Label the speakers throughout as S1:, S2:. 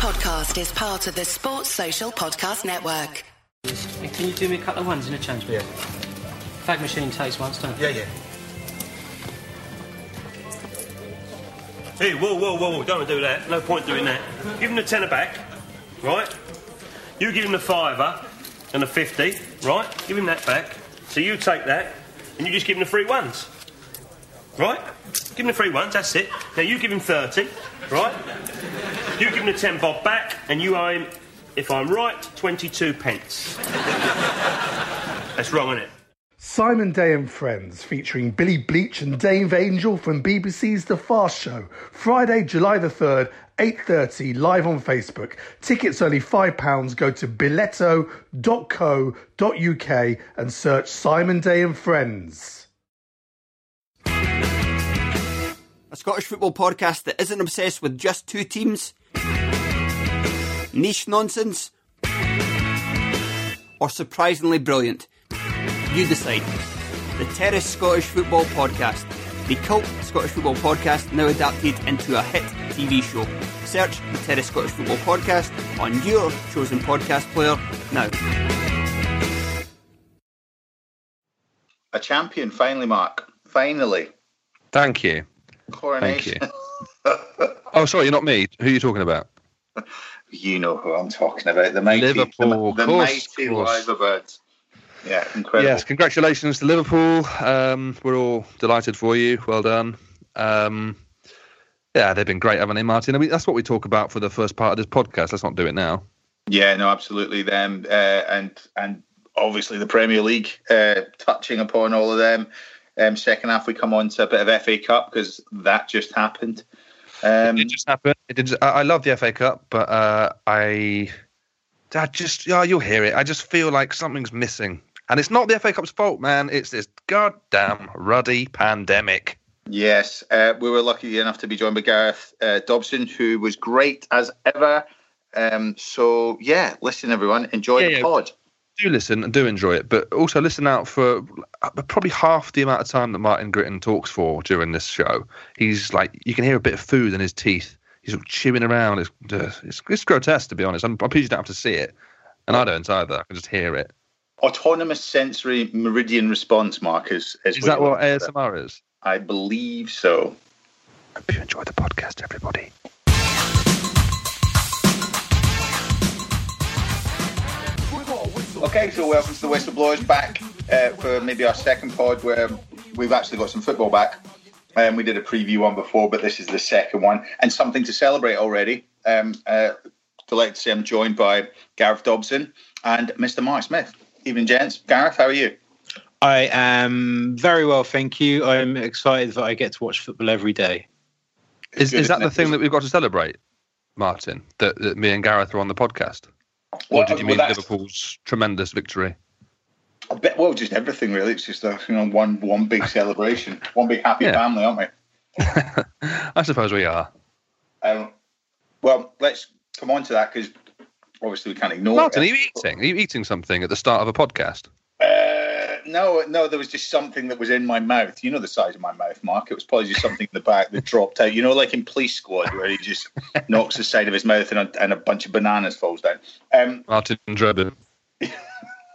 S1: podcast is part of the Sports Social Podcast Network.
S2: Hey, can you do me a couple of ones in a change, please? Fag machine takes once, don't it?
S3: Yeah, yeah. Hey, whoa, whoa, whoa, whoa, don't do that. No point doing that. Give him the tenner back, right? You give him the fiver and the 50, right? Give him that back. So you take that and you just give him the free ones. Right? Give him the free ones, that's it. Now you give him 30, right? You give him the 10 bob back and you owe him, if I'm right, 22 pence. That's wrong, isn't it?
S4: Simon Day and Friends, featuring Billy Bleach and Dave Angel from BBC's The Fast Show. Friday, July the 3rd, 8.30, live on Facebook. Tickets only £5. Go to billetto.co.uk and search Simon Day and Friends.
S5: A Scottish football podcast that isn't obsessed with just two teams, niche nonsense, or surprisingly brilliant. You decide. The Terrace Scottish Football Podcast. The cult Scottish football podcast now adapted into a hit TV show. Search the Terrace Scottish Football Podcast on your chosen podcast player now.
S6: A champion, finally, Mark. Finally.
S7: Thank you.
S6: Coronation.
S7: Oh, sorry, you're not me. Who are you talking about?
S6: you know who I'm talking about. The mighty,
S7: Liverpool,
S6: the, the
S7: course,
S6: mighty
S7: course.
S6: Liverbirds. Yeah, incredible.
S7: Yes, congratulations to Liverpool. Um, we're all delighted for you. Well done. Um, yeah, they've been great, haven't they, Martin? I mean, that's what we talk about for the first part of this podcast. Let's not do it now.
S6: Yeah, no, absolutely. Them uh, and and obviously the Premier League uh, touching upon all of them. Um, second half, we come on to a bit of FA Cup because that just happened. Um,
S7: it just happened. It did. I, I love the FA Cup, but uh, I, I just, yeah, you'll hear it. I just feel like something's missing, and it's not the FA Cup's fault, man. It's this goddamn ruddy pandemic.
S6: Yes, uh, we were lucky enough to be joined by Gareth uh, Dobson, who was great as ever. Um, so yeah, listen everyone, enjoy
S7: Yeah,
S6: the
S7: yeah.
S6: pod.
S7: Do listen and do enjoy it, but also listen out for probably half the amount of time that Martin Gritton talks for during this show. He's like, you can hear a bit of food in his teeth. He's sort of chewing around. It's, uh, it's, it's grotesque, to be honest. I'm, I'm pleased you don't have to see it, and I don't either. I can just hear it.
S6: Autonomous sensory meridian response, Mark, is, is,
S7: Is that what ASMR is?
S6: I believe so.
S7: Hope you enjoy the podcast, everybody.
S6: Okay, so welcome to the Whistleblowers back uh, for maybe our second pod where we've actually got some football back. Um, we did a preview one before, but this is the second one and something to celebrate already. Um, uh, delighted to say I'm joined by Gareth Dobson and Mr. Mark Smith. Evening, gents. Gareth, how are you?
S8: I am very well, thank you. I'm excited that I get to watch football every day.
S7: Is,
S6: good,
S7: is that
S6: isn't
S7: the
S6: it?
S7: thing that we've got to celebrate, Martin? That, that me and Gareth are on the podcast? Or
S6: Well,
S7: did you
S6: well,
S7: mean Liverpool's tremendous victory?
S6: A bit, well, just everything really. It's just a, you know one one big celebration, one big happy
S7: Yeah.
S6: family, aren't we?
S7: I suppose we are.
S6: Um, well, let's come on to that because obviously we can't ignore
S7: Martin, are
S6: it.
S7: you eating? Are you eating something at the start of a podcast?
S6: No, no, there was just something that was in my mouth. You know the size of my mouth, Mark. It was probably just something in the back that dropped out. You know, like in Police Squad, where he just knocks the side of his mouth and a, and a bunch of bananas falls down. Um,
S7: Martin Drebin.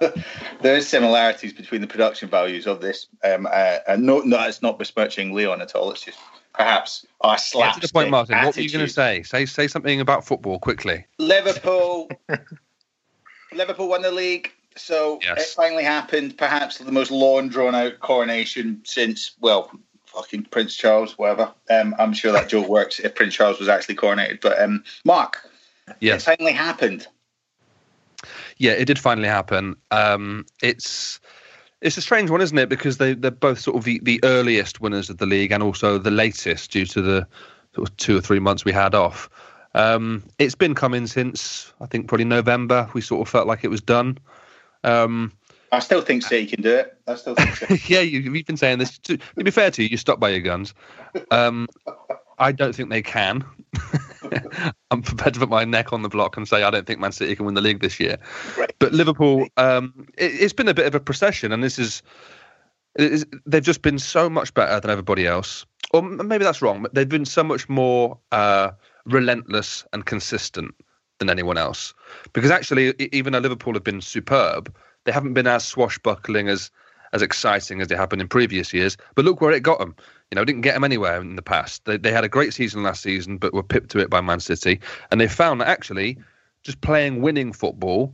S6: there is similarities between the production values of this. Um, uh, and no, no, it's not besmirching Leon at all. It's just perhaps our slapstick
S7: to the point, Martin. What were you going to say? Say say something about football quickly.
S6: Liverpool. Liverpool won the league, so
S7: Yes.
S6: it finally happened. Perhaps the most long drawn out coronation since well, fucking Prince Charles, whatever. Um, I'm sure that joke works if Prince Charles was actually coronated. But um, Mark, it
S7: Yes.
S6: finally happened.
S7: Yeah, it did finally happen. Um, it's it's a strange one, isn't it? Because they they're both sort of the, the earliest winners of the league and also the latest due to the sort of two or three months we had off. Um, it's been coming since I think probably November. We sort of felt like it was done. Um,
S6: I still think City can do it. I still think City.
S7: yeah, you, you've been saying this. To, to be fair to you, you stop by your guns. Um, I don't think they can. I'm prepared to put my neck on the block and say I don't think Man City can win the league this year.
S6: Right.
S7: But Liverpool, um, it, it's been a bit of a procession, and this is, is they've just been so much better than everybody else. Or maybe that's wrong, but they've been so much more uh, relentless and consistent than anyone else. Because actually, even though Liverpool have been superb, they haven't been as swashbuckling as as exciting as they happened in previous years. But look where it got them. You know, it didn't get them anywhere in the past. They, they had a great season last season, but were pipped to it by Man City. And they found that actually just playing winning football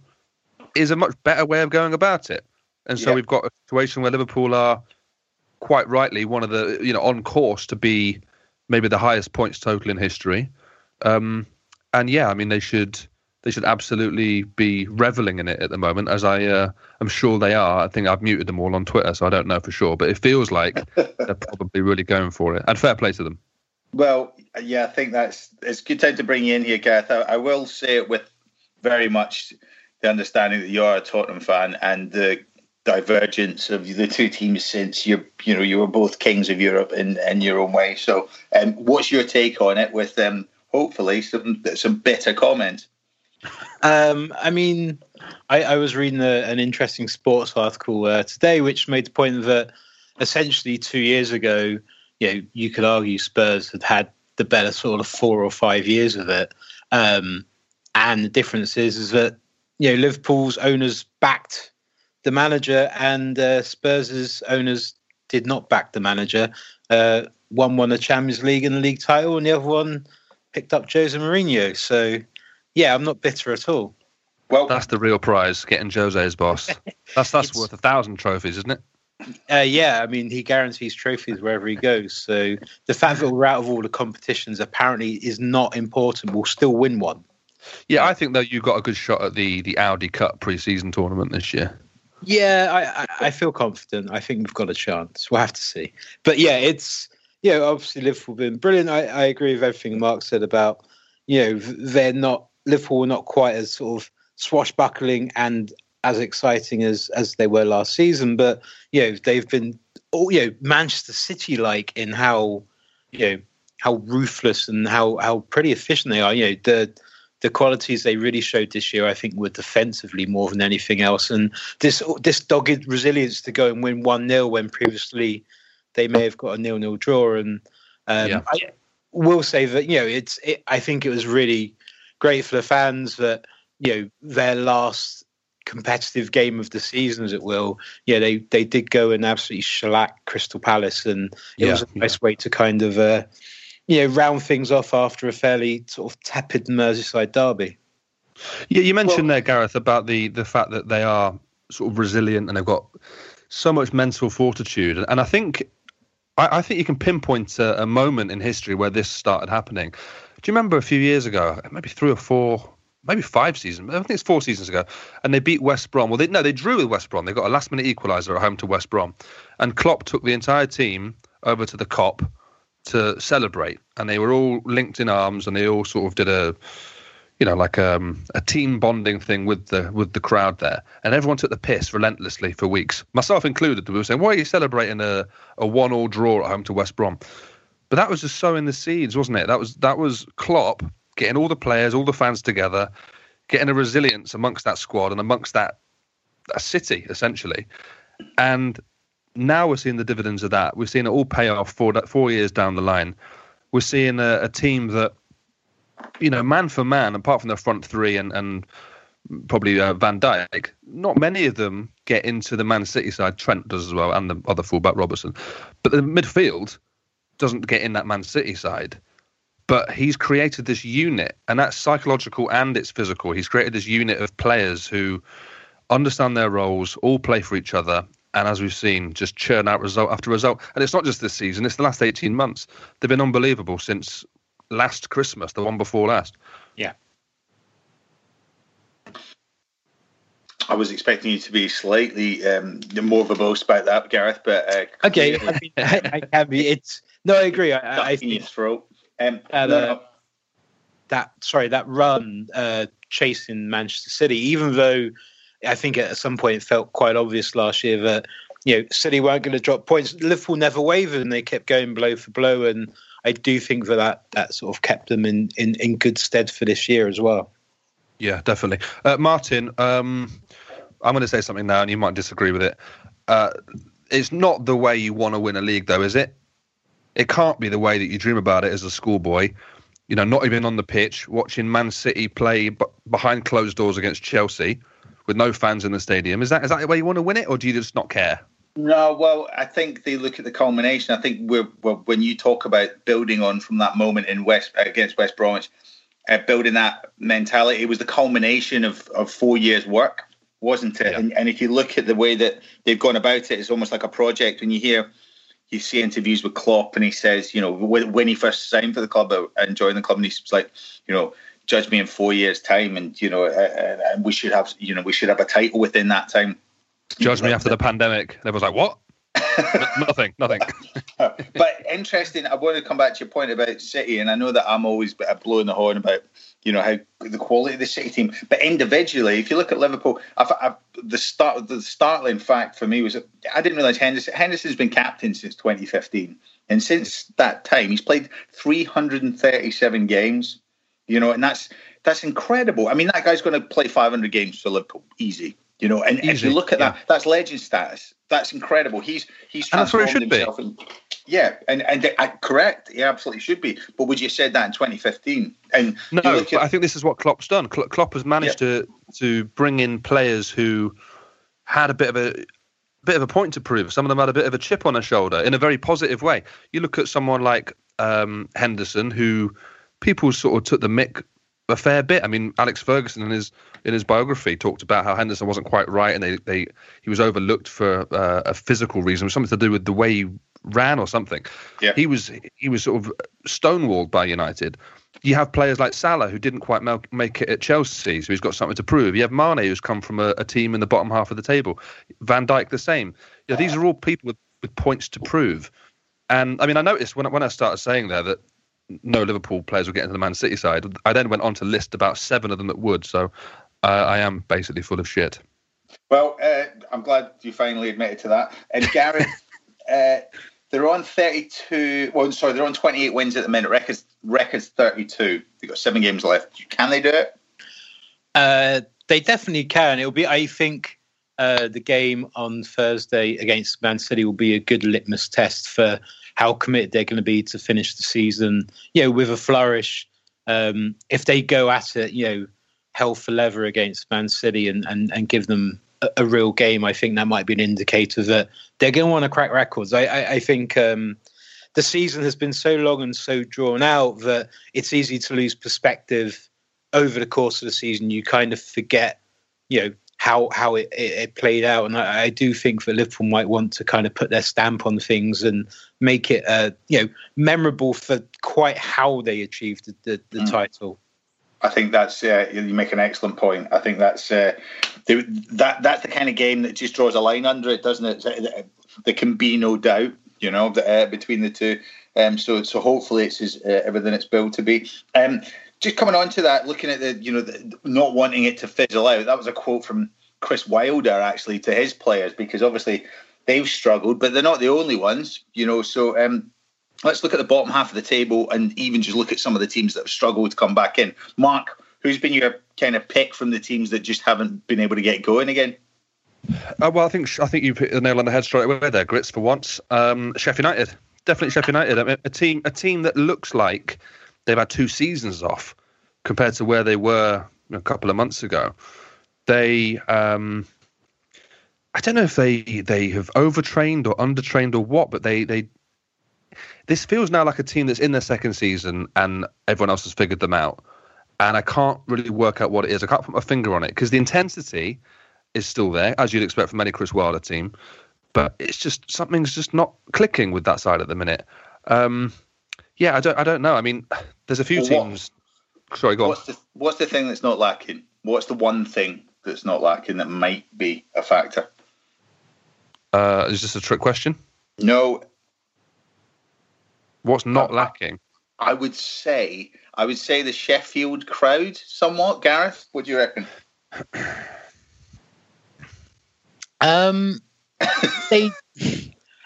S7: is a much better way of going about it. And so
S6: Yeah.
S7: we've got a situation where Liverpool are quite rightly one of the, you know, on course to be maybe the highest points total in history. Um, and yeah, I mean, they should they should absolutely be reveling in it at the moment, as I uh, am sure they are. I think I've muted them all on Twitter, so I don't know for sure, but it feels like they're probably really going for it. And fair play to them.
S6: Well, yeah, I think that's it's good time to bring you in here, Gareth. I, I will say it with very much the understanding that you are a Tottenham fan and the divergence of the two teams since you you know you were both kings of Europe in, in your own way. So, um, what's your take on it? With um, hopefully some some better comments.
S8: Um, I mean, I, I was reading a, an interesting sports article uh, today, which made the point that essentially two years ago, you know, you could argue Spurs had had the better sort of four or five years of it. Um, and the difference is, is that you know Liverpool's owners backed the manager, and uh, Spurs' owners did not back the manager. Uh, one won the Champions League and the league title, and the other one picked up Jose Mourinho. So, yeah, I'm not bitter at all.
S6: Well,
S7: That's the real prize, getting Jose's boss. That's that's worth a thousand trophies, isn't it?
S8: Uh, yeah, I mean, he guarantees trophies wherever he goes. So the fact that we're out of all the competitions apparently is not important. We'll still win one.
S7: Yeah, I think though you got a good shot at the the Audi Cup pre-season tournament this year.
S8: Yeah, I, I, I feel confident. I think we've got a chance. We'll have to see. But yeah, it's know obviously Liverpool have been brilliant. I, I agree with everything Mark said about you know they're not Liverpool are not quite as sort of swashbuckling and as exciting as as they were last season. But you know they've been oh you know Manchester City like in how you know how ruthless and how how pretty efficient they are. You know the the qualities they really showed this year, I think, were defensively more than anything else. And this this dogged resilience to go and win one 0 when previously they may have got a nil nil draw. And um,
S7: Yeah.
S8: I will say that you know it's it, I think it was really great for the fans that you know their last competitive game of the season, as it will. Yeah, they they did go and absolutely shellac Crystal Palace, and it
S7: Yeah,
S8: was a nice way to kind of. Uh, you know, round things off after a fairly sort of tepid Merseyside derby.
S7: Yeah, you mentioned there, Gareth, about the the fact that they are sort of resilient and they've got so much mental fortitude, and I think I, I think you can pinpoint a, a moment in history where this started happening. Do you remember a few years ago, maybe three or four, maybe five seasons? I think it's four seasons ago, and they beat West Brom. Well, they no, they drew with West Brom. They got a last minute equaliser at home to West Brom, and Klopp took the entire team over to the Kop to celebrate, and they were all linked in arms, and they all sort of did a you know, like um, a team bonding thing with the with the crowd there, and everyone took the piss relentlessly for weeks, myself included. We were saying, "Why are you celebrating a, a one-all draw at home to West Brom?" But that was just sowing the seeds, wasn't it? That was that was Klopp getting all the players, all the fans together, getting a resilience amongst that squad and amongst that that city essentially, and now we're seeing the dividends of that. We're seeing it all pay off four four years down the line. We're seeing a, a team that you know, man for man, apart from the front three and and probably uh, Van Dijk, not many of them get into the Man City side. Trent does as well, and the other fullback Robertson, but the midfield doesn't get in that Man City side. But he's created this unit, and that's psychological and it's physical. He's created this unit of players who understand their roles, all play for each other, and as we've seen, just churn out result after result. And it's not just this season; it's the last eighteen months. They've been unbelievable since last Christmas, the one before last.
S8: Yeah.
S6: I was expecting you to be slightly um, more verbose about that, Gareth, but uh,
S8: Okay, I, mean, I, I can be. It's no, I agree. I, I
S6: duck in
S8: think
S6: throat. Um,
S8: Uh,
S6: no,
S8: the-
S6: no.
S8: that sorry that run uh, chasing Manchester City, even though I think at some point it felt quite obvious last year that you know City weren't going to drop points. Liverpool never wavered, and they kept going blow for blow. And I do think that that, that sort of kept them in, in, in good stead for this year as well.
S7: Yeah, definitely. Uh, Martin, um, I'm going to say something now, and you might disagree with it. Uh, it's not the way you want to win a league, though, is it? It can't be the way that you dream about it as a schoolboy. You know, not even on the pitch, watching Man City play, but behind closed doors against Chelsea with no fans in the stadium. Is that is that the way you want to win it, or do you just not care?
S6: No, well, I think they look at the culmination. I think we're, we're when you talk about building on from that moment in West against West Bromwich, uh, building that mentality, it was the culmination of, of four years' work, wasn't it?
S7: Yeah.
S6: And, and if you look at the way that they've gone about it, it's almost like a project. When you hear, you see interviews with Klopp, and he says, you know, when, when he first signed for the club uh, and joined the club, and he's like, you know, judge me in four years' time, and you know, uh, uh, and we should have, you know, we should have a title within that time.
S7: Judge me after the pandemic. And everyone's like, what? Nothing, nothing.
S6: but interesting. I want to come back to your point about City, and I know that I'm always blowing the horn about you know how the quality of the City team, but individually, if you look at Liverpool, I've, I've, the start the startling fact for me was that I didn't realize Henderson Henderson's been captain since 2015, and since that time he's played 337 games. You know, and that's that's incredible. I mean, that guy's going to play 500 games for Liverpool, easy. You know, and if you look at
S7: yeah.
S6: that, that's legend status. That's incredible. He's he's
S7: And that's where it
S6: transformed
S7: should be.
S6: himself. in- yeah, and and uh, correct. He absolutely should be. But would you have said that in 2015? And
S7: No, but
S6: at-
S7: I think this is what Klopp's done. Klopp has managed to to bring in players who had a bit of a bit of a point to prove. Some of them had a bit of a chip on their shoulder in a very positive way. You look at someone like um, Henderson, who people sort of took the mick a fair bit. I mean, Alex Ferguson in his in his biography talked about how Henderson wasn't quite right, and they, they he was overlooked for uh, a physical reason, something to do with the way he ran or something.
S6: Yeah.
S7: He was he was sort of stonewalled by United. You have players like Salah who didn't quite make it at Chelsea, so he's got something to prove. You have Mane who's come from a, a team in the bottom half of the table. Van Dijk the same. You know, these are all people with, with points to prove. And I mean, I noticed when when I started saying there that no Liverpool players would get into the Man City side. I then went on to list about seven of them that would. So uh, I am basically full of shit.
S6: well, uh, I'm glad you finally admitted to that. And Gareth, uh, they're on 32. Well, sorry, they're on 28 wins at the minute. Records records 32. They've got seven games left. Can they do it?
S8: Uh, they definitely can. It'll be. I think uh, the game on Thursday against Man City will be a good litmus test for how committed they're going to be to finish the season. You know, with a flourish. Um, if they go at it, you know, hell for leather against Man City and and, and give them a, a real game, I think that might be an indicator that they're going to want to crack records. I I, I think. Um, the season has been so long and so drawn out that it's easy to lose perspective over the course of the season. You kind of forget, you know, how how it, it, played out. And I, I do think that Liverpool might want to kind of put their stamp on things and make it, uh, you know, memorable for quite how they achieved the, the, the
S6: Mm.
S8: title.
S6: I think that's uh, you make an excellent point. I think that's uh, the, that that's the kind of game that just draws a line under it, doesn't it? There can be no doubt, you know, that, uh, between the two. Um, so so hopefully it's uh, everything it's built to be. Um, just coming on to that, looking at the you know the, not wanting it to fizzle out. That was a quote from Chris Wilder actually to his players because obviously they've struggled, but they're not the only ones, you know. So um, let's look at the bottom half of the table and even just look at some of the teams that have struggled to come back in. Mark, who's been your kind of pick from the teams that just haven't been able to get going again?
S7: Uh, well, I think I think you hit the nail on the head straight away there, Grits. For once, um, Sheffield United, definitely Sheffield United. I mean, a team, a team that looks like they've had two seasons off compared to where they were a couple of months ago. They, um, I don't know if they they have overtrained or undertrained or what, but they they. This feels now like a team that's in their second season and everyone else has figured them out, and I can't really work out what it is. I can't put my finger on it because the intensity is still there, as you'd expect from any Chris Wilder team. But it's just something's just not clicking with that side at the minute. Um, yeah, I don't, I don't know. I mean, there's a few
S6: Well, what-
S7: teams. Sorry, go on.
S6: What's the what's the thing that's not lacking? What's the one thing that's not lacking that might be a factor?
S7: Uh, is this a trick question?
S6: No,
S7: What's not
S6: Uh,
S7: lacking?
S6: I would say I would say the Sheffield crowd somewhat. Gareth, what do you reckon?
S8: Um, they,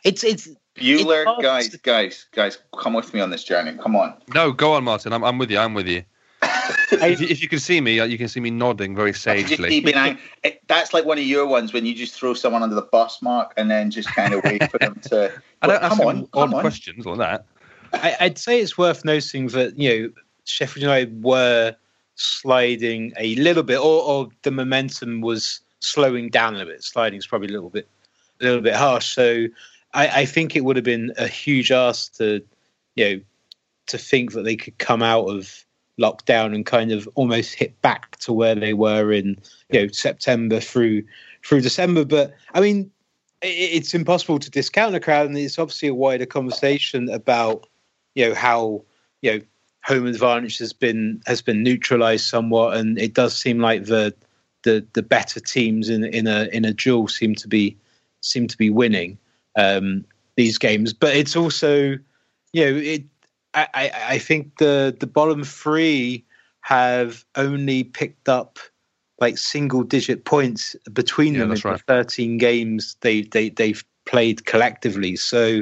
S8: it's it's
S6: Bueller,
S8: It's
S6: guys,
S8: to-
S6: guys, guys, come with me on this journey. Come on.
S7: No, go on, Martin. I'm, I'm with you. I'm with you. if, you if you can see me, uh, you can see me nodding very
S6: I
S7: sagely.
S6: being it- That's like one of your ones when you just throw someone under the bus, Mark, and then just kind of wait for them to.
S7: I don't
S6: Well,
S7: ask
S6: come
S7: them
S6: on,
S7: odd
S6: come on.
S7: questions like that.
S8: I, I'd say it's worth noting that you know Sheffield United were sliding a little bit, or, or the momentum was slowing down a little bit. Sliding is probably a little bit, a little bit harsh. So I, I think it would have been a huge ask to, you know, to think that they could come out of lockdown and kind of almost hit back to where they were in you know September through through December. But I mean, it's impossible to discount the crowd, and it's obviously a wider conversation about you know how you know home advantage has been has been neutralized somewhat, and it does seem like the the the better teams in in a in a duel seem to be seem to be winning um, these games. But it's also you know it I, I think the the bottom three have only picked up like single digit points between
S7: Yeah,
S8: them in
S7: right.
S8: the 13 games they, they they've played collectively so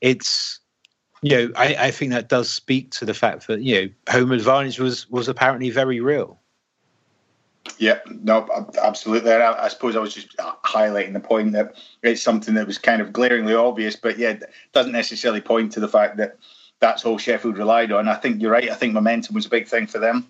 S8: it's you know I, I think that does speak to the fact that you know home advantage was was apparently very real
S6: Yeah, no, absolutely. I, I suppose I was just uh, highlighting the point that it's something that was kind of glaringly obvious, but yeah, it doesn't necessarily point to the fact that that's all Sheffield relied on. I think you're right. I think momentum was a big thing for them.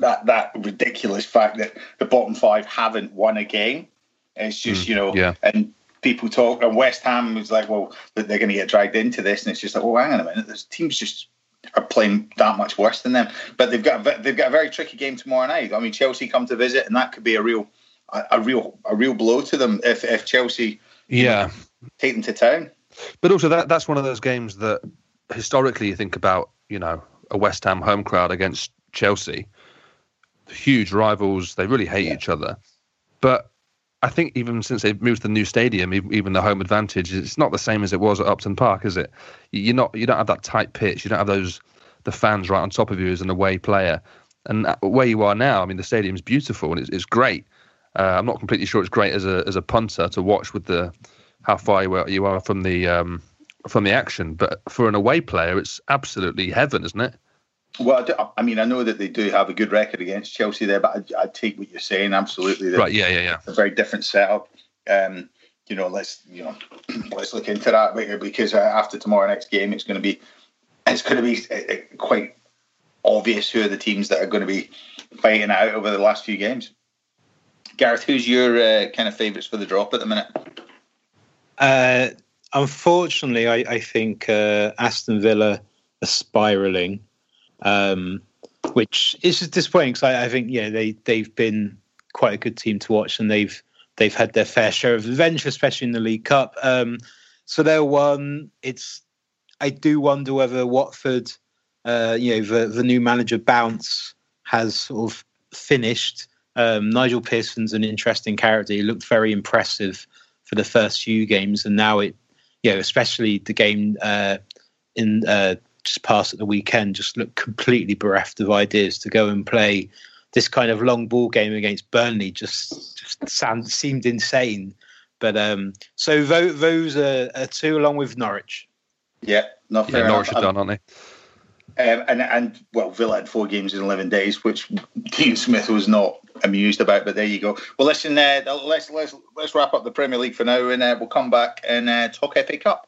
S6: That that ridiculous fact that the bottom five haven't won a game. It's just you know,
S7: yeah.
S6: and people talk. And West Ham was like, well, they're going to get dragged into this, and it's just like, well, hang on a minute, this team's just are playing that much worse than them. But they've got a, they've got a very tricky game tomorrow night. I mean, Chelsea come to visit, and that could be a real a, a real a real blow to them if if Chelsea
S7: Yeah.
S6: take them to town.
S7: But also that that's one of those games that historically you think about, you know, a West Ham home crowd against Chelsea. Huge rivals, they really hate each other. But I think even since they've moved to the new stadium, even, the home advantage, it's not the same as it was at Upton Park, is it? You're not you don't have that tight pitch, you don't have those the fans right on top of you as an away player. And uh, where you are now, I mean, the stadium's beautiful and it's, it's great. Uh, I'm not completely sure it's great as a as a punter to watch with the how far you are, you are from the um, from the action, but for an away player, it's absolutely heaven, isn't it?
S6: Well, I, do, I mean, I know that they do have a good record against Chelsea there, but I, I take what you're saying absolutely. that
S7: Right? Yeah, yeah, yeah.
S6: It's a very different setup. Um, you know, let's you know, let's look into that be- because uh, after tomorrow next game, it's going to be it's going to be uh, uh, quite obvious who are the teams that are going to be fighting out over the last few games. Gareth, who's your uh, kind of favourites for the drop at the minute?
S8: Uh, unfortunately, I, I think uh, Aston Villa are spiraling, um, which is just disappointing because I, I think yeah they they've been quite a good team to watch and they've they've had their fair share of adventure, especially in the League Cup. Um, so they're one. It's I do wonder whether Watford, uh, you know, the the new manager bounce has sort of finished. Um, Nigel Pearson's an interesting character. He looked very impressive for the first few games, and now it, you know, especially the game uh, in uh, just past at the weekend, just looked completely bereft of ideas to go and play this kind of long ball game against Burnley. Just just sound, seemed insane. But um, so tho- those are, are two, along with Norwich.
S6: Yeah, not
S7: Yeah, Norwich
S6: enough.
S7: are done, aren't they?
S6: Um, and and well, Villa had four games in eleven days, which Dean Smith was not amused about. But there you go. Well, listen, uh, let's let's let's wrap up the Premier League for now, and uh, we'll come back and uh, talk FA Cup.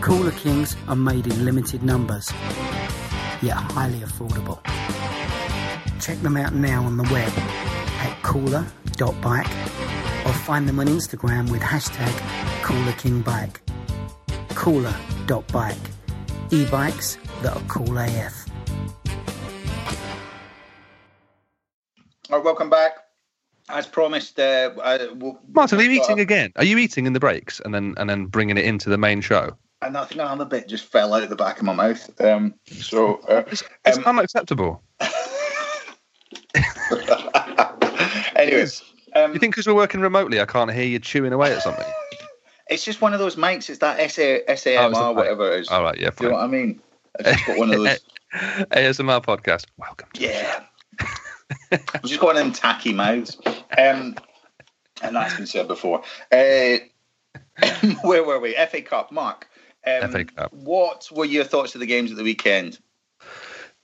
S9: Cooler Kings are made in limited numbers, yet highly affordable. Check them out now on the web at cooler.bike or find them on Instagram with hashtag CoolerKingBike. Cooler.bike. E-bikes that are cool AF.
S6: All right, welcome back. As promised, uh, I, we'll,
S7: Martin, are you
S6: we'll-
S7: eating again? Are you eating in the breaks and then and then bringing it into the main show?
S6: And I think another bit just fell out of the back of my mouth. Um, so, uh,
S7: It's, it's
S6: Um,
S7: unacceptable.
S6: Anyways, Um,
S7: You think because we're working remotely, I can't hear you chewing away at something?
S6: it's just one of those mics. It's that SA,
S7: Oh,
S6: SAMR,
S7: mic.
S6: whatever it is.
S7: All right, yeah,
S6: Do you know what I mean? I just got one of those.
S7: ASMR podcast. Welcome.
S6: Yeah. I've just got one of them tacky mouths. Um, and that's been said before. Uh, where were we? FA Cup, Mark. Um,
S7: FA Cup.
S6: What were your thoughts of the games at the weekend?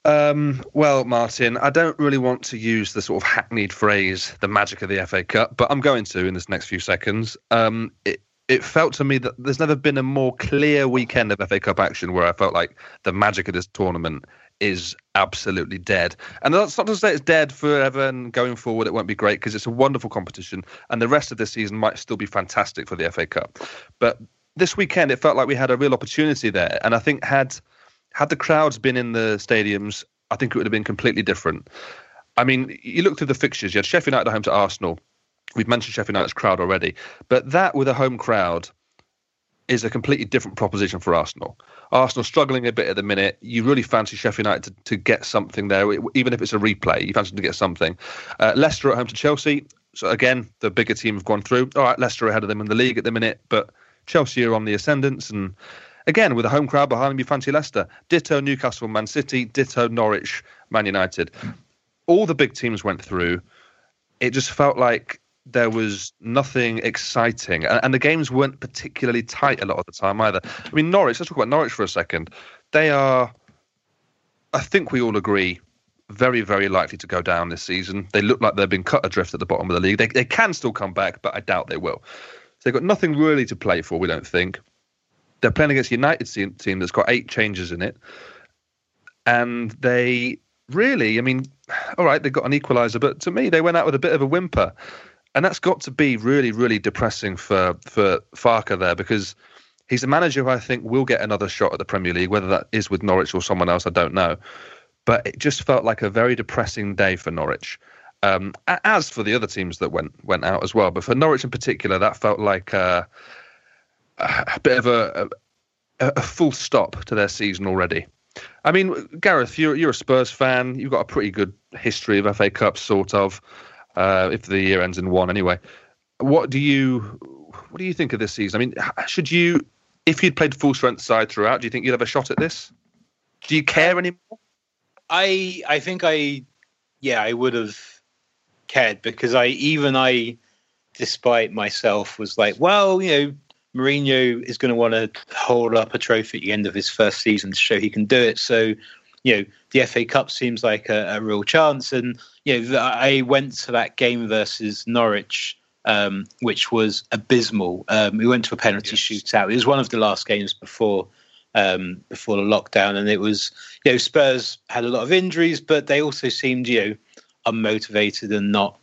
S7: Um, well, Martin, I don't really want to use the sort of hackneyed phrase "the magic of the FA Cup," but I'm going to in this next few seconds. Um, it it felt to me that there's never been a more clear weekend of FA Cup action where I felt like the magic of this tournament is absolutely dead. And that's not to say it's dead forever and going forward it won't be great because it's a wonderful competition and the rest of this season might still be fantastic for the FA Cup. But this weekend it felt like we had a real opportunity there, and I think had had the crowds been in the stadiums, I think it would have been completely different. I mean, you look through the fixtures. You had Sheffield United at home to Arsenal. We've mentioned Sheffield United's crowd already, but that with a home crowd is a completely different proposition for Arsenal. Arsenal struggling a bit at the minute. You really fancy Sheffield United to, to get something there, even if it's a replay. You fancy to get something. Uh, Leicester at home to Chelsea. So again, the bigger team have gone through. All right, Leicester ahead of them in the league at the minute, but Chelsea are on the ascendance and again with a home crowd behind them, you fancy Leicester. Ditto Newcastle, Man City. Ditto Norwich, Man United. All the big teams went through. It just felt like there was nothing exciting, and, and the games weren't particularly tight a lot of the time either. I mean, Norwich. Let's talk about Norwich for a second. They are, I think we all agree, very, very likely to go down this season. They look like they've been cut adrift at the bottom of the league. They, they can still come back, but I doubt they will. They've got nothing really to play for, we don't think. They're playing against a United team, team that's got eight changes in it. And they really, I mean, all right—they've got an equaliser, but to me, they went out with a bit of a whimper. And that's got to be really, really depressing for, for Farke there because he's a manager who I think will get another shot at the Premier League, whether that is with Norwich or someone else, I don't know. But it just felt like a very depressing day for Norwich. Um, as for the other teams that went went out as well, but for Norwich in particular, that felt like uh, a bit of a, a a full stop to their season already. I mean, Gareth, you're you're a Spurs fan. You've got a pretty good history of FA Cups, sort of. Uh, if the year ends in one, anyway. What do you what do you think of this season? I mean, should you, if you'd played full strength side throughout, do you think you'd have a shot at this? Do you care anymore?
S8: I I think I yeah I would have cared because I even I despite myself was like well you know Mourinho is going to want to hold up a trophy at the end of his first season to show he can do it. So you know the FA Cup seems like a, a real chance. And you know I went to that game versus Norwich um, which was abysmal. Um, we went to a penalty shootout. It was one of the last games before um, before the lockdown, and it was you know Spurs had a lot of injuries, but they also seemed you know unmotivated and not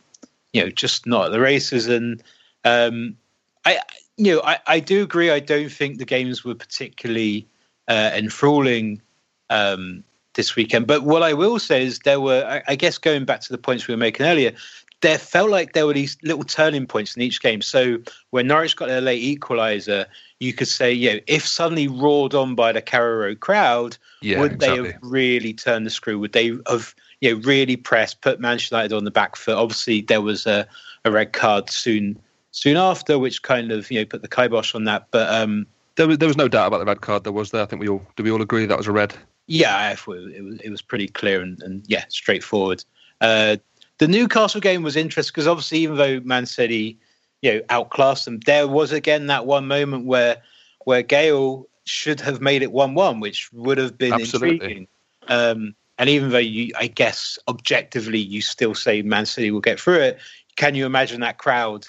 S8: you know just not at the races. And um, I you know I, I do agree. I don't think the games were particularly uh, enthralling um, this weekend. But what I will say is there were I, I guess going back to the points we were making earlier. There felt like there were these little turning points in each game. So when Norwich got their late equaliser, you could say, you know, if suddenly roared on by the Carrow Road crowd,
S7: Yeah,
S8: would they have really turned the screw? Would they have, you know, really pressed, put Manchester United on the back foot? Obviously, there was a, a red card soon soon after, which kind of, you know, put the kibosh on that. But um,
S7: There was there was no doubt about the red card. There was there. I think we all do. We all agree that was a red.
S8: yeah, it was, it was pretty clear and, and yeah, straightforward. Uh, the Newcastle game was interesting because obviously, even though Man City, you know, outclassed them, there was again that one moment where where Gayle should have made it one-one, which would have been
S7: Absolutely.
S8: intriguing. Um, and even though you, I guess, objectively, you still say Man City will get through it. Can you imagine that crowd?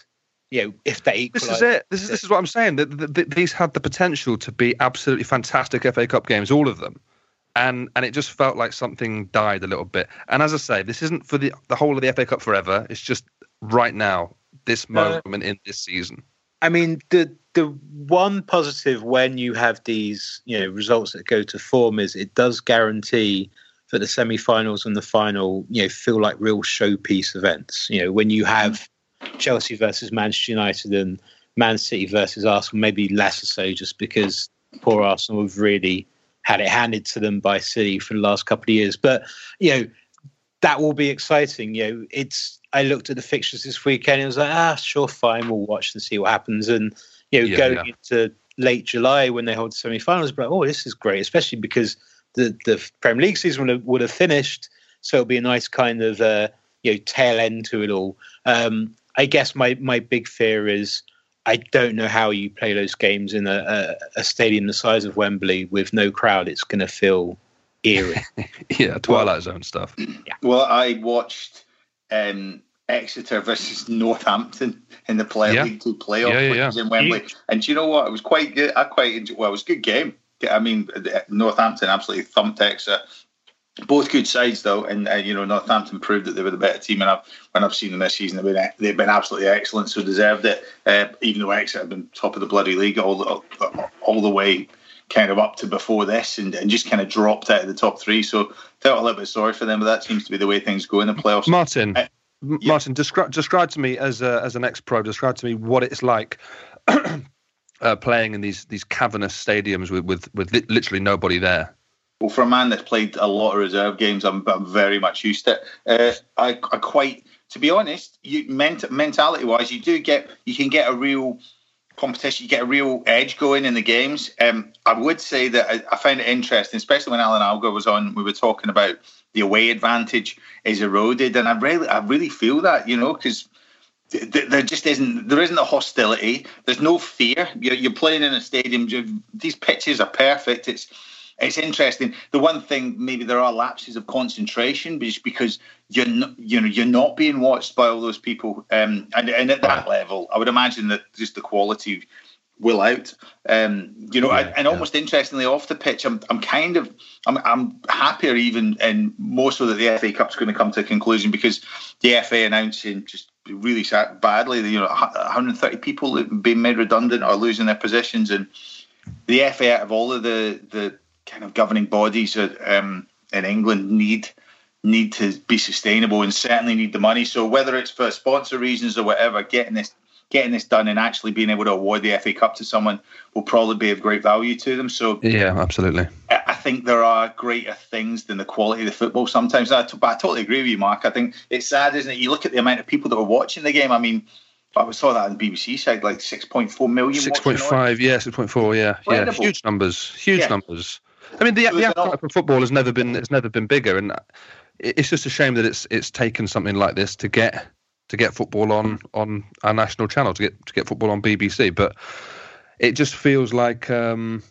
S8: You know, if they
S7: This is it. This is this is what I'm saying. That these had the potential to be absolutely fantastic FA Cup games, all of them, and and it just felt like something died a little bit. And as I say, this isn't for the the whole of the FA Cup forever. It's just right now, this
S8: No.
S7: moment in this season.
S8: I mean, the the one positive when you have these, you know, results that go to form is it does guarantee that the semi-finals and the final, you know, feel like real showpiece events. You know, when you have Chelsea versus Manchester United and Man City versus Arsenal, maybe less so, just because poor Arsenal have really had it handed to them by City for the last couple of years. But you know, that will be exciting. You know, it's. I looked at the fixtures this weekend. and was like, ah, sure, fine, we'll watch and see what happens. And you know,
S7: Yeah,
S8: going
S7: yeah.
S8: into late July when they hold the semi-finals, but oh, this is great, especially because the the Premier League season would have, would have finished, so it'll be a nice kind of uh, you know tail end to it all. Um, I guess my my big fear is I don't know how you play those games in a, a, a stadium the size of Wembley with no crowd. It's going to feel eerie.
S7: Yeah, Twilight Zone stuff.
S6: Well, I watched um, Exeter versus Northampton in the play
S7: Yeah.
S6: League Two playoff,
S7: Yeah, yeah,
S6: which
S7: yeah.
S6: was in Wembley. And do you know what? It was quite good. I quite enjoyed. Well, it was a good game. I mean, Northampton absolutely thumped Exeter. Both good sides though, and uh, you know Northampton proved that they were the better team. And I've, when I've seen them this season, they've been they've been absolutely excellent, so deserved it. Uh, even though Exeter have been top of the bloody league all the, all the way kind of up to before this, and, and just kind of dropped out of the top three. So felt a little bit sorry for them, but that seems to be the way things go in the playoffs.
S7: Martin,
S6: Uh, yeah.
S7: Martin, describe describe to me as a, as an ex pro. Describe to me what it's like uh, playing in these these cavernous stadiums with with, with li- literally nobody there.
S6: Well, for a man that's played a lot of reserve games, I'm, I'm very much used to it. Uh, I, I quite, to be honest, you ment- mentality wise, you do get, you can get a real competition, you get a real edge going in the games. Um, I would say that I, I find it interesting, especially when Alan Algar was on. We were talking about the away advantage is eroded, and I really, I really feel that, you know, because th- th- there just isn't there isn't a hostility. There's no fear. You're, you're playing in a stadium. these pitches are perfect. It's it's interesting. The one thing maybe there are lapses of concentration, just because you're not, you know you're not being watched by all those people, um, and and at that level, I would imagine that just the quality will out. Um, you know, and, and almost interestingly, off the pitch, I'm I'm kind of I'm I'm happier even, and more so that the FA Cup's going to come to a conclusion because the FA announcing just really sad, badly, you know, 130 people being made redundant or losing their positions, and the FA out of all of the the kind of governing bodies um, in England need need to be sustainable and certainly need the money. So whether it's for sponsor reasons or whatever, getting this getting this done and actually being able to award the FA Cup to someone will probably be of great value to them. So
S7: Yeah, absolutely.
S6: I think there are greater things than the quality of the football sometimes. I, t- but I totally agree with you, Mark. I think it's sad, isn't it? You look at the amount of people that were watching the game. I mean, I saw that on the BBC side, like 6.4 million.
S7: Six
S6: watching
S7: point
S6: on.
S7: five, yeah, six point four, yeah, yeah, huge numbers, huge
S6: Yeah.
S7: numbers. I mean, the, the appetite for football has never been it's never been bigger, and it's just a shame that it's it's taken something like this to get to get football on on our national channel to get to get football on BBC. But it just feels like, um,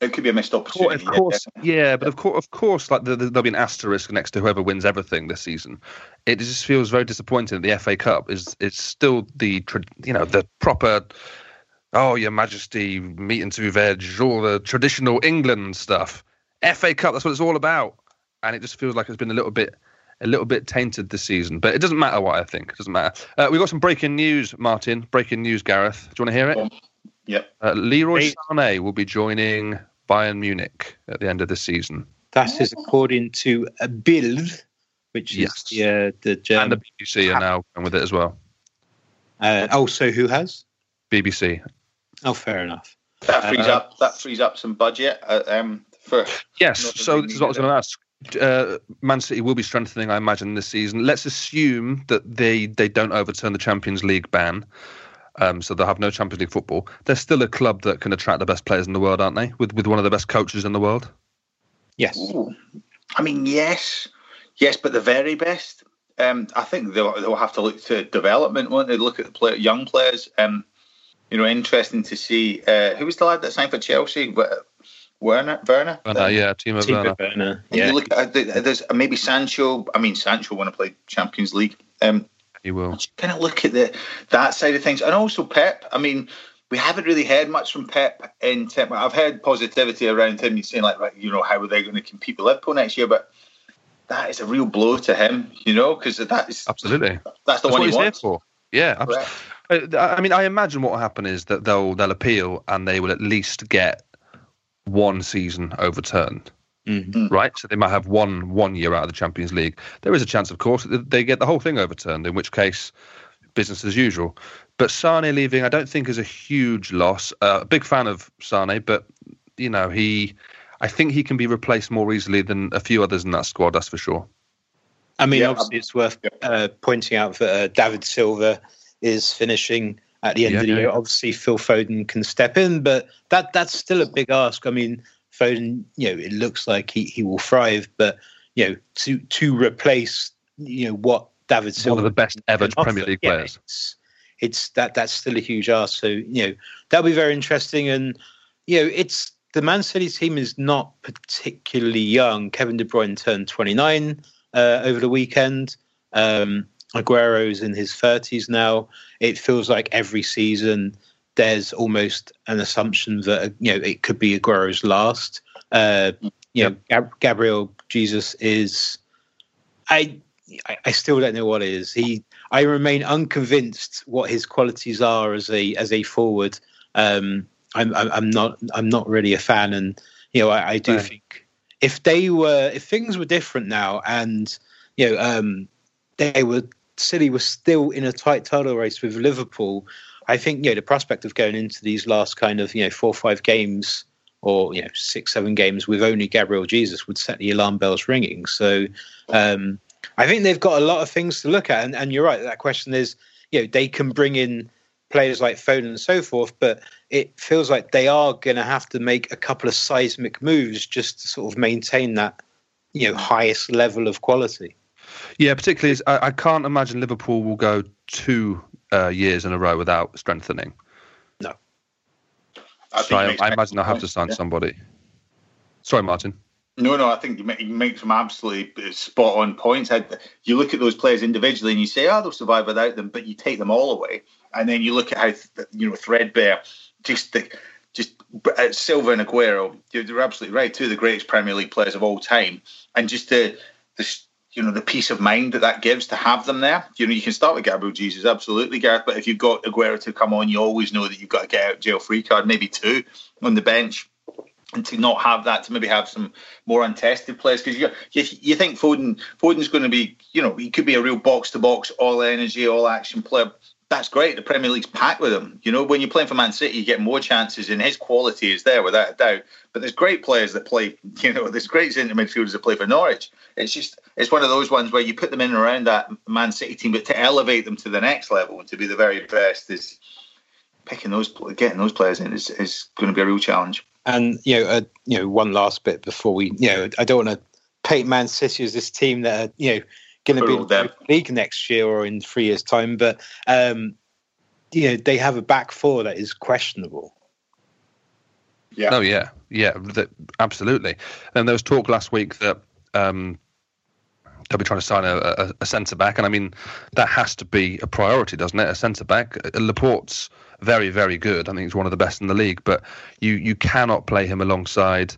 S6: It could be a missed opportunity. Of
S7: course,
S6: definitely.
S7: yeah, but of course, of course, like the, the, there'll be an asterisk next to whoever wins everything this season. It just feels very disappointing. that The FA Cup is it's still the you know the proper. Oh, Your Majesty, meat and two veg, all the traditional England stuff. FA Cup, that's what it's all about. And it just feels like it's been a little bit, a little bit tainted this season. But it doesn't matter what I think. It doesn't matter. Uh, we've got some breaking news, Martin. Breaking news, Gareth. Do you want to hear it?
S6: Yep.
S7: Uh, Leroy
S8: Hey.
S7: Sané will be joining Bayern Munich at the end of the season,
S8: that is according to a Bild, which is
S7: Yes.
S8: the, uh, the
S7: and the BBC are now going with it as well.
S8: uh, also, who has?
S7: BBC.
S8: Oh, fair enough.
S6: That frees
S7: Uh,
S6: up that frees up some budget uh, um, for
S7: Yes. So this is what I was going to ask. Uh, Man City will be strengthening, I imagine, this season. Let's assume that they they don't overturn the Champions League ban. Um, so they'll have no Champions League football. They're still a club that can attract the best players in the world, aren't they? With with one of the best coaches in the world.
S8: Yes.
S6: Ooh. I mean, yes, yes, but the very best. Um, I think they'll, they'll have to look to development, won't they? Look at the play, young players. Um, you know, interesting to see. Uh, who was the lad that signed for Chelsea? Werner. Werner.
S7: Werner, yeah, Timo
S8: Timo
S7: Werner.
S8: Werner. Yeah.
S6: You look at uh, there's maybe Sancho. I mean, Sancho want to play Champions League. Um,
S7: He will.
S6: just kind of look at the that side of things, and also Pep. I mean, we haven't really heard much from Pep in terms. I've heard positivity around him. He's saying like, right, you know, how are they going to compete with Liverpool next year? But that is a real blow to him, you know, because that is
S7: Absolutely.
S6: that's the
S7: That's
S6: one
S7: what
S6: he
S7: he's here
S6: wants.
S7: for. Yeah, abs-
S6: Correct.
S7: Uh, I mean, I imagine what will happen is that they'll they'll appeal and they will at least get one season overturned,
S8: Mhm.
S7: right? So they might have one one year out of the Champions League. There is a chance, of course, that they get the whole thing overturned. In which case, business as usual. But Sane leaving, I don't think is a huge loss. Uh, big fan of Sane, but you know he, I think he can be replaced more easily than a few others in that squad. That's for sure.
S8: I mean,
S6: Yeah,
S8: obviously, it's worth uh, pointing out that uh, David Silva is finishing at the end
S7: Yeah,
S8: of the
S7: yeah,
S8: year. Obviously, Phil Foden can step in, but that that's still a big ask. I mean, Foden, you know, it looks like he, he will thrive, but you know, to to replace you know what David Silva
S7: One of the best ever Premier League
S8: yeah,
S7: players.
S8: It's, it's that that's still a huge ask. So you know that'll be very interesting, and you know it's the Man City team is not particularly young. Kevin De Bruyne turned 29 uh, over the weekend. Um, Aguero's in his 30s now. It feels like every season there's almost an assumption that you know it could be Aguero's last. Uh, you know, Gab- Gabriel Jesus is. I I- still don't know what it is. He I remain unconvinced what his qualities are as a as a forward. Um, I'm I'm I'm not I'm not really a fan, and you know I, I do
S7: Right.
S8: think if they were if things were different now, and you know um, they were City was still in a tight title race with Liverpool. I think you know the prospect of going into these last kind of you know four or five games or you know six seven games with only Gabriel Jesus would set the alarm bells ringing. So um, I think they've got a lot of things to look at, and, and you're right. That question is, you know, they can bring in players like Foden and so forth, but it feels like they are going to have to make a couple of seismic moves just to sort of maintain that, you know, highest level of quality.
S7: Yeah, particularly as I, I can't imagine Liverpool will go two uh, years in a row without strengthening.
S8: No.
S6: I
S7: So I, I imagine they'll have to sign
S6: Yeah.
S7: somebody. Sorry, Martin.
S6: No, no, I think you make, you make some absolutely spot on points. I, you look at those players individually and you say, oh, they'll survive without them, but you take them all away. And then you look at how, th- you know, threadbare, just the, just uh, Silva and Aguero, you're, you're absolutely right, two of the greatest Premier League players of all time. And just the, the, you know, the peace of mind that that gives to have them there. You know, you can start with Gabriel Jesus, absolutely, Gareth, but if you've got Aguero to come on, you always know that you've got to get out jail free card, maybe two on the bench and to not have that to maybe have some more untested players because you, you you think Foden Foden's going to be you know he could be a real box to box all energy all action player that's great. The Premier League's packed with him you know when you're playing for Man City you get more chances and his quality is there without a doubt. But there's great players that play you know there's great centre midfielders that play for Norwich. It's just it's one of those ones where you put them in and around that Man City team but to elevate them to the next level and to be the very best is picking those getting those players in is, is going to be a real challenge.
S8: And you know, uh, you know, one last bit before we, you know, I don't want to paint Man City as this team that are, you know, going to be
S6: All
S8: in the league next year or in three years' time, but um, you know, they have a back four that is questionable.
S6: yeah
S7: Oh yeah, yeah, that, absolutely. And there was talk last week that um, they'll be trying to sign a, a, a centre back, and I mean that has to be a priority, doesn't it? A centre back. Uh, Laporte's very, very good. I think he's one of the best in the league, but you you cannot play him alongside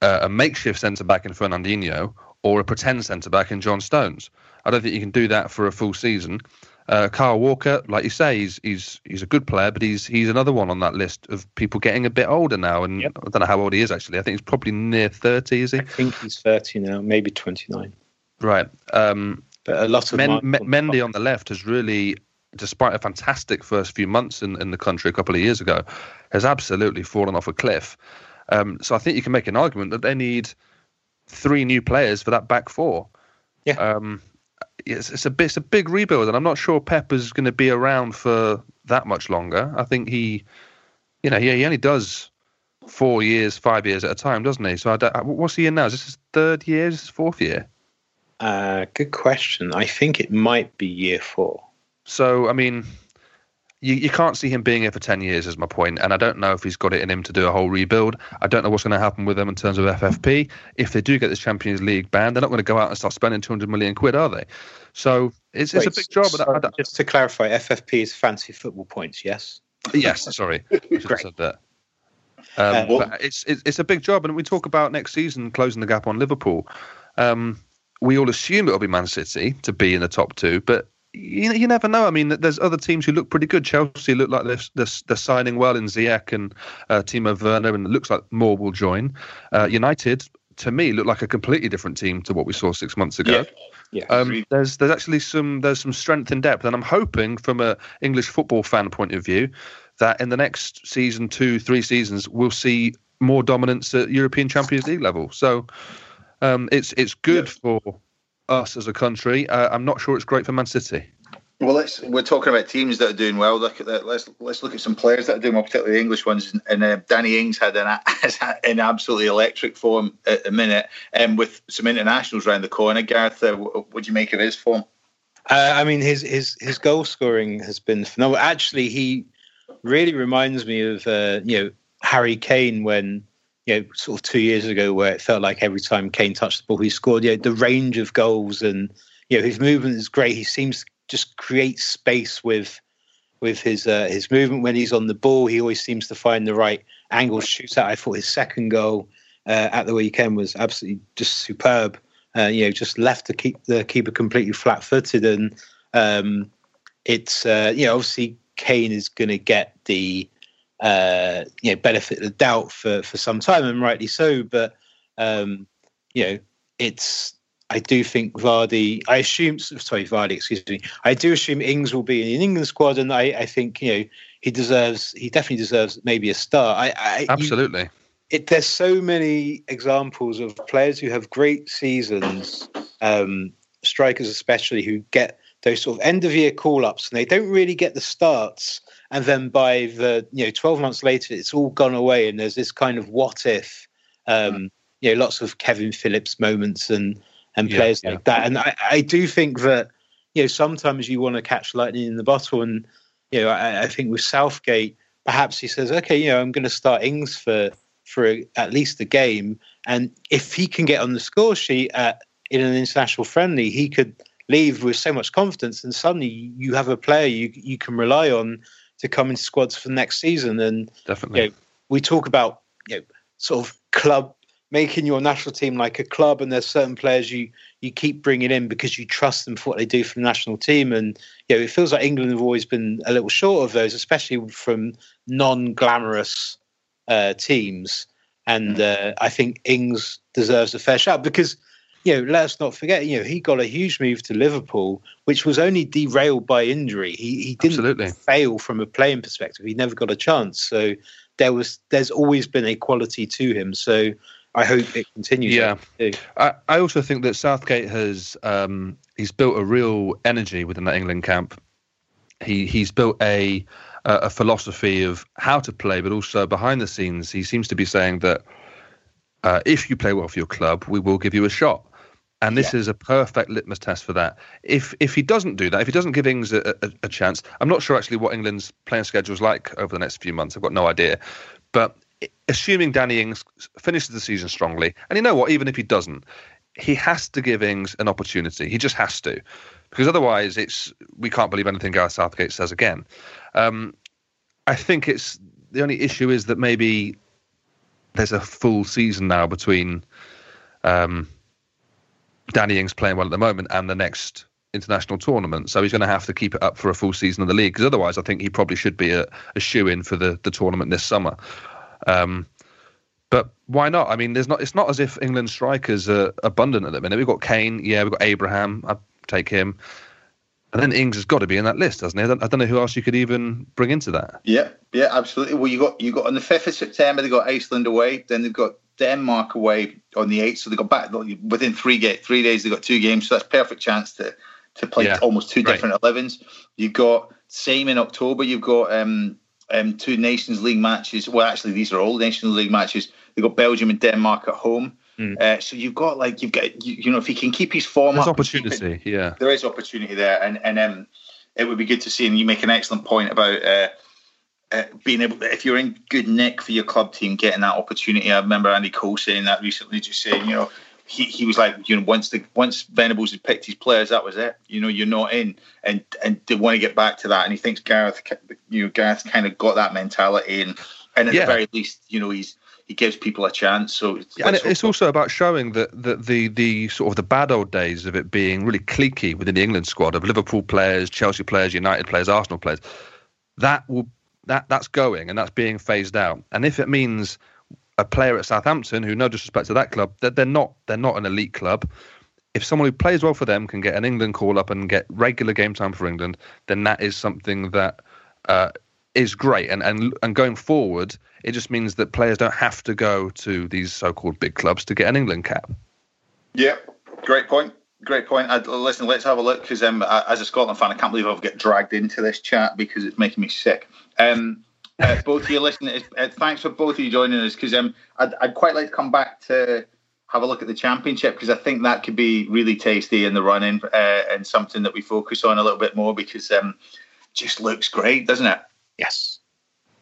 S7: uh, a makeshift centre back in Fernandinho or a pretend centre back in John Stones. I don't think you can do that for a full season. Uh, Kyle Walker, like you say, he's he's he's a good player, but he's he's another one on that list of people getting a bit older now. And
S8: Yep.
S7: I don't know how old he is actually. I think he's probably near thirty. Is he?
S8: I think he's 30 now, maybe 29.
S7: Right. Um,
S8: But a lot of
S7: Men, M- Mendy on the left has really, despite a fantastic first few months in, in the country a couple of years ago, has absolutely fallen off a cliff. Um, so I think you can make an argument that they need three new players for that back four.
S8: Yeah.
S7: Um, it's, it's a bit, it's a big rebuild, and I'm not sure Pep is going to be around for that much longer. I think he, you know, he, he only does four years, five years at a time, doesn't he? So I don't, what's he in now? Is this his third year? Is this his fourth year?
S8: Uh, good question. I think it might be year four.
S7: So, I mean, you, you can't see him being here for 10 years, is my point. And I don't know if he's got it in him to do a whole rebuild. I don't know what's going to happen with them in terms of FFP. If they do get this Champions League ban, they're not going to go out and start spending 200 million quid, are they? So, it's, it's a big job.
S8: so
S7: and I- I
S8: just to clarify, FFP is fancy football points, yes?
S7: yes, sorry. I should have said that. Um,
S8: Uh,
S7: but it's, it's it's a big job, and we talk about next season closing the gap on Liverpool. Um, we all assume it'll be Man City to be in the top two, but you, you never know. I mean, there's other teams who look pretty good. Chelsea look like they're, they're, they're signing well in Ziyech and uh, Timo Werner, and it looks like more will join. Uh, United, to me, look like a completely different team to what we saw six months ago.
S8: Yeah.
S7: Um, there's there's actually some there's some strength in depth, and I'm hoping from a English football fan point of view that in the next season, two, three seasons, we'll see more dominance at European Champions League level. So um, it's it's good for us as a country. Uh, I'm not sure it's great for Man City.
S6: Well, let's we're talking about teams that are doing well. Look at that. Let's let's look at some players that are doing well, particularly the English ones. And uh, Danny Ings had an an absolutely electric form at the minute, and um, with some internationals around the corner. Gareth, uh, what do you make of his form?
S8: Uh, I mean, his his his goal scoring has been phenomenal. Actually, he really reminds me of uh, you know Harry Kane when you know sort of two years ago, where it felt like every time Kane touched the ball, he scored. You know, the range of goals and you know his movement is great. He seems to just create space with with his uh, his movement when he's on the ball. He always seems to find the right angle to shoot at. I thought his second goal uh, at the weekend was absolutely just superb. Uh, you know, just left to keep the keeper completely flat-footed, and um, it's uh, you know obviously Kane is going to get the uh, you know benefit of the doubt for for some time, and rightly so. But um, you know, it's I do think Vardy. I assume sorry, Vardy. Excuse me. I do assume Ings will be in the England squad, and I, I think you know he deserves. He definitely deserves maybe a start. I, I
S7: absolutely.
S8: You, it, there's so many examples of players who have great seasons, um, strikers especially, who get those sort of end of year call ups, and they don't really get the starts. And then by the you know 12 months later, it's all gone away, and there's this kind of what if. Um, you know, lots of Kevin Phillips moments and and yeah, players like that. And I, I do think that you know sometimes you want to catch lightning in the bottle, and you know I, I think with Southgate, perhaps he says, okay, you know I'm going to start Ings for for a, at least a game, and if he can get on the score sheet at in an international friendly, he could leave with so much confidence, and suddenly you have a player you you can rely on to come in squads for next season. And
S7: definitely,
S8: you know, we talk about you know sort of club making your national team like a club and there's certain players you you keep bringing in because you trust them for what they do for the national team and you know it feels like England have always been a little short of those especially from non-glamorous uh, teams and mm. uh, I think Ings deserves a fair shout because you know let us not forget you know he got a huge move to Liverpool which was only derailed by injury he he didn't
S7: Absolutely.
S8: fail from a playing perspective he never got a chance so there was there's always been a quality to him so I hope it continues.
S7: Yeah, I, I also think that Southgate has um, he's built a real energy within that England camp. He he's built a a philosophy of how to play, but also behind the scenes, he seems to be saying that uh, if you play well for your club, we will give you a shot. And this yeah. is a perfect litmus test for that. If if he doesn't do that, if he doesn't give Ings a, a, a chance, I'm not sure actually what England's playing schedule is like over the next few months. I've got no idea. But assuming Danny Ings finishes the season strongly, and you know what, even if he doesn't, he has to give Ings an opportunity. He just has to, because otherwise, it's we can't believe anything Gareth Southgate says again. Um, I think it's the only issue is that maybe there's a full season now between um, Danny Ings playing well at the moment and the next international tournament. So he's going to have to keep it up for a full season of the league because otherwise, I think he probably should be a, a shoe in for the, the tournament this summer. Um, but why not? I mean, there's not. It's not as if England strikers are abundant at the minute. We've got Kane, yeah, we've got Abraham. I'd take him. And then Ings has got to be in that list, hasn't he? I don't, I don't, know who else you could even bring into that.
S6: Yeah, yeah, absolutely. Well, you got you got on the fifth of September, they got Iceland away. Then they've got Denmark away on the eighth. So they got back within three get three days. They got two games, so that's perfect chance to to play yeah, almost two different right. 11s. You've got same in October. You've got um, um, two Nations League matches. Well, actually, these are all Nations League matches. They've got Belgium and Denmark at home. Mm. Uh, so you've got like you've got you, you, know if he can keep his form
S7: There's
S6: up,
S7: opportunity.
S6: It,
S7: yeah,
S6: there is opportunity there, and and um, it would be good to see. And you make an excellent point about. Uh, uh, being able, to, if you're in good nick for your club team, getting that opportunity. I remember Andy Cole saying that recently, just saying, you know, he, he was like, you know, once the once Venables had picked his players, that was it. You know, you're not in, and and they want to get back to that. And he thinks Gareth, you know, Gareth kind of got that mentality, and and at yeah. the very least, you know, he's he gives people a chance. So
S7: yeah, and it's also about showing that, that the the sort of the bad old days of it being really cliquey within the England squad of Liverpool players, Chelsea players, United players, Arsenal players. That will that that's going and that's being phased out. And if it means a player at Southampton who, no disrespect to that club, they're, they're not they're not an elite club. If someone who plays well for them can get an England call up and get regular game time for England, then that is something that uh, is great. And and and going forward, it just means that players don't have to go to these so-called big clubs to get an England cap.
S6: Yeah, great point. great point. I, listen, let's have a look because um, as a Scotland fan, I can't believe I've got dragged into this chat because it's making me sick. Um, uh, both of you listening, uh, thanks for both of you joining us because um, I'd, I'd quite like to come back to have a look at the championship because I think that could be really tasty in the running uh, and something that we focus on a little bit more because um, just looks great, doesn't it?
S8: Yes.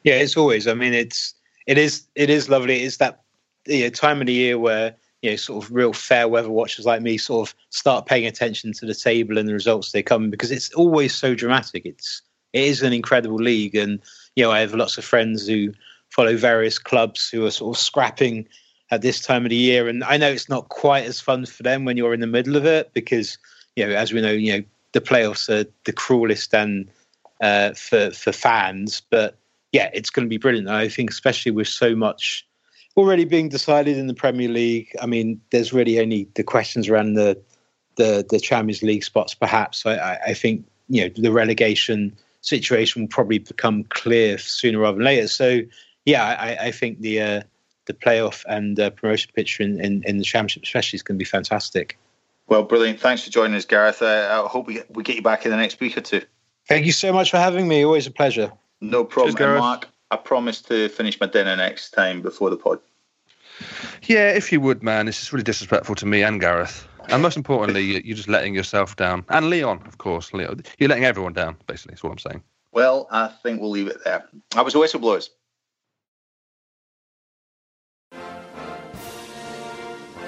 S8: Yeah, it's always. I mean, it's it is it is lovely. It's that you know, time of the year where you know sort of real fair weather watchers like me sort of start paying attention to the table and the results they come because it's always so dramatic. It's it is an incredible league, and you know I have lots of friends who follow various clubs who are sort of scrapping at this time of the year, and I know it's not quite as fun for them when you're in the middle of it because you know as we know you know the playoffs are the cruelest and uh, for for fans, but yeah, it's going to be brilliant. I think especially with so much already being decided in the Premier League. I mean, there's really only the questions around the the, the Champions League spots. Perhaps I, I think you know the relegation situation will probably become clear sooner rather than later. So yeah, I, I think the uh, the playoff and uh, promotion picture in, in, in, the championship especially is going to be fantastic.
S6: Well, brilliant. Thanks for joining us, Gareth. Uh, I hope we get, we get you back in the next week or two.
S8: Thank you so much for having me. Always a pleasure.
S6: No problem, Cheers, Mark. I promise to finish my dinner next time before the pod.
S7: Yeah, if you would, man. This is really disrespectful to me and Gareth. And most importantly, you're just letting yourself down. And Leon, of course. Leon. You're letting everyone down, basically, is what I'm saying.
S6: Well, I think we'll leave it there. I was a whistleblowers.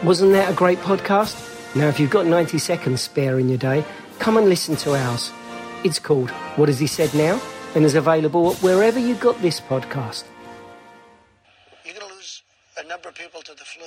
S9: Wasn't that a great podcast? Now, if you've got 90 seconds spare in your day, come and listen to ours. It's called What Has He Said Now? and is available wherever you got this podcast.
S10: You're going to lose a number of people to the flu.